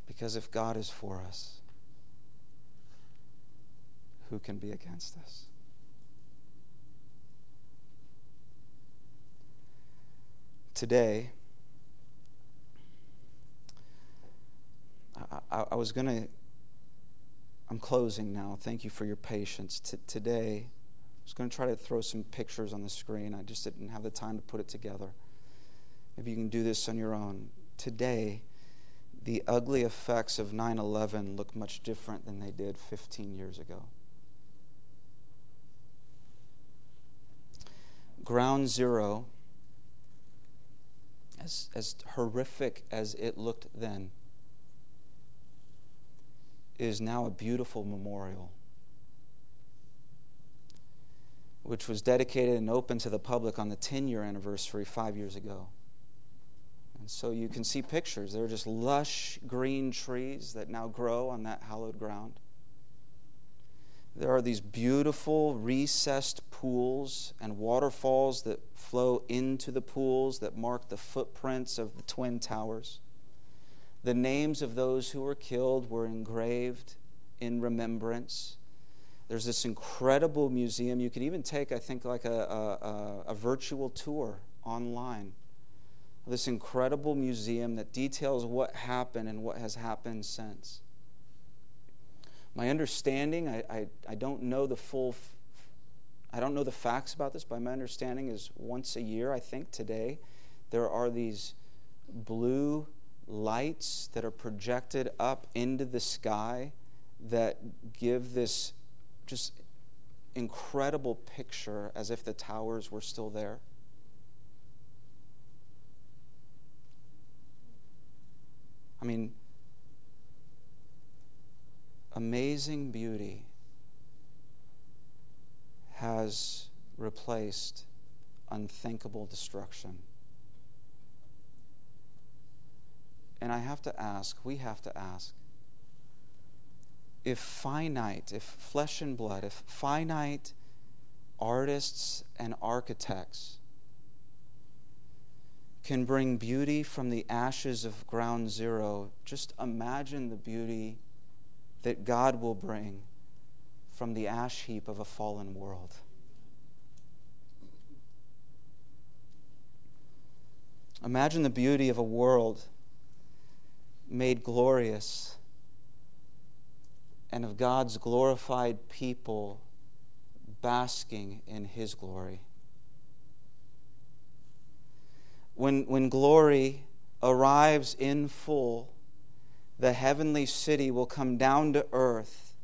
A: Because if God is for us, who can be against us? Today, I, I, was going to I'm closing now. Thank you for your patience. T- today, I was going to try to throw some pictures on the screen. I just didn't have the time to put it together. Maybe you can do this on your own. Today, the ugly effects of 9 11 look much different than they did 15 years ago. Ground Zero, as, as horrific as it looked then, is now a beautiful memorial, which was dedicated and open to the public on the 10 year anniversary five years ago. And so you can see pictures. There are just lush green trees that now grow on that hallowed ground. There are these beautiful recessed pools and waterfalls that flow into the pools that mark the footprints of the Twin Towers. The names of those who were killed were engraved in remembrance. There's this incredible museum. You can even take, I think, like a, a, a virtual tour online. This incredible museum that details what happened and what has happened since. My understanding, I, I, I don't know the full, I don't know the facts about this, but my understanding is once a year, I think today, there are these blue lights that are projected up into the sky that give this just incredible picture as if the towers were still there. I mean, amazing beauty has replaced unthinkable destruction. And I have to ask, we have to ask, if finite, if flesh and blood, if finite artists and architects can bring beauty from the ashes of ground zero, just imagine the beauty that God will bring from the ash heap of a fallen world. Imagine the beauty of a world made glorious and of God's glorified people basking in His glory. When, when glory arrives in full, the heavenly city will come down to earth,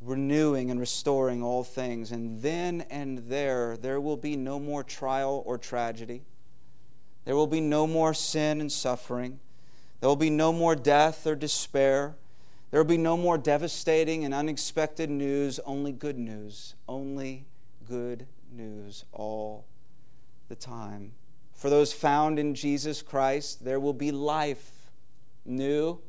A: renewing and restoring all things. And then and there, there will be no more trial or tragedy. There will be no more sin and suffering. There will be no more death or despair. There will be no more devastating and unexpected news, only good news. Only good news all the time. For those found in Jesus Christ, there will be life, new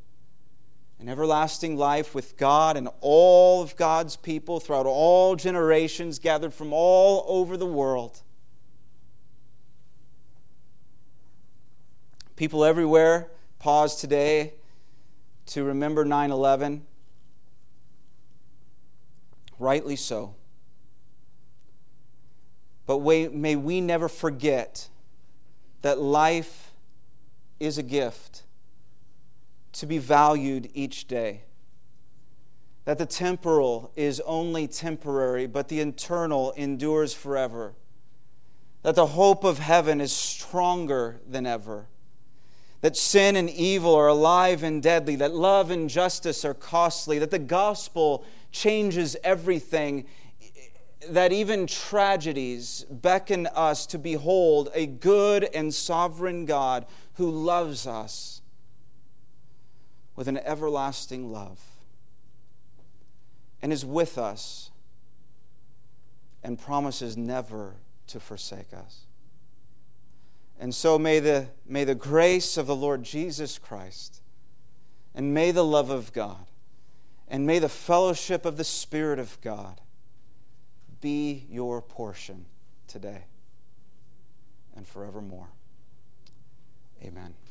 A: and everlasting life with God and all of God's people throughout all generations, gathered from all over the world. People everywhere pause today to remember 9 11. Rightly so. But may we never forget that life is a gift to be valued each day. That the temporal is only temporary, but the eternal endures forever. That the hope of heaven is stronger than ever that sin and evil are alive and deadly, that love and justice are costly, that the gospel changes everything, that even tragedies beckon us to behold a good and sovereign God who loves us with an everlasting love and is with us and promises never to forsake us. And so may the, may the grace of the Lord Jesus Christ, and may the love of God, and may the fellowship of the Spirit of God be your portion today and forevermore. Amen.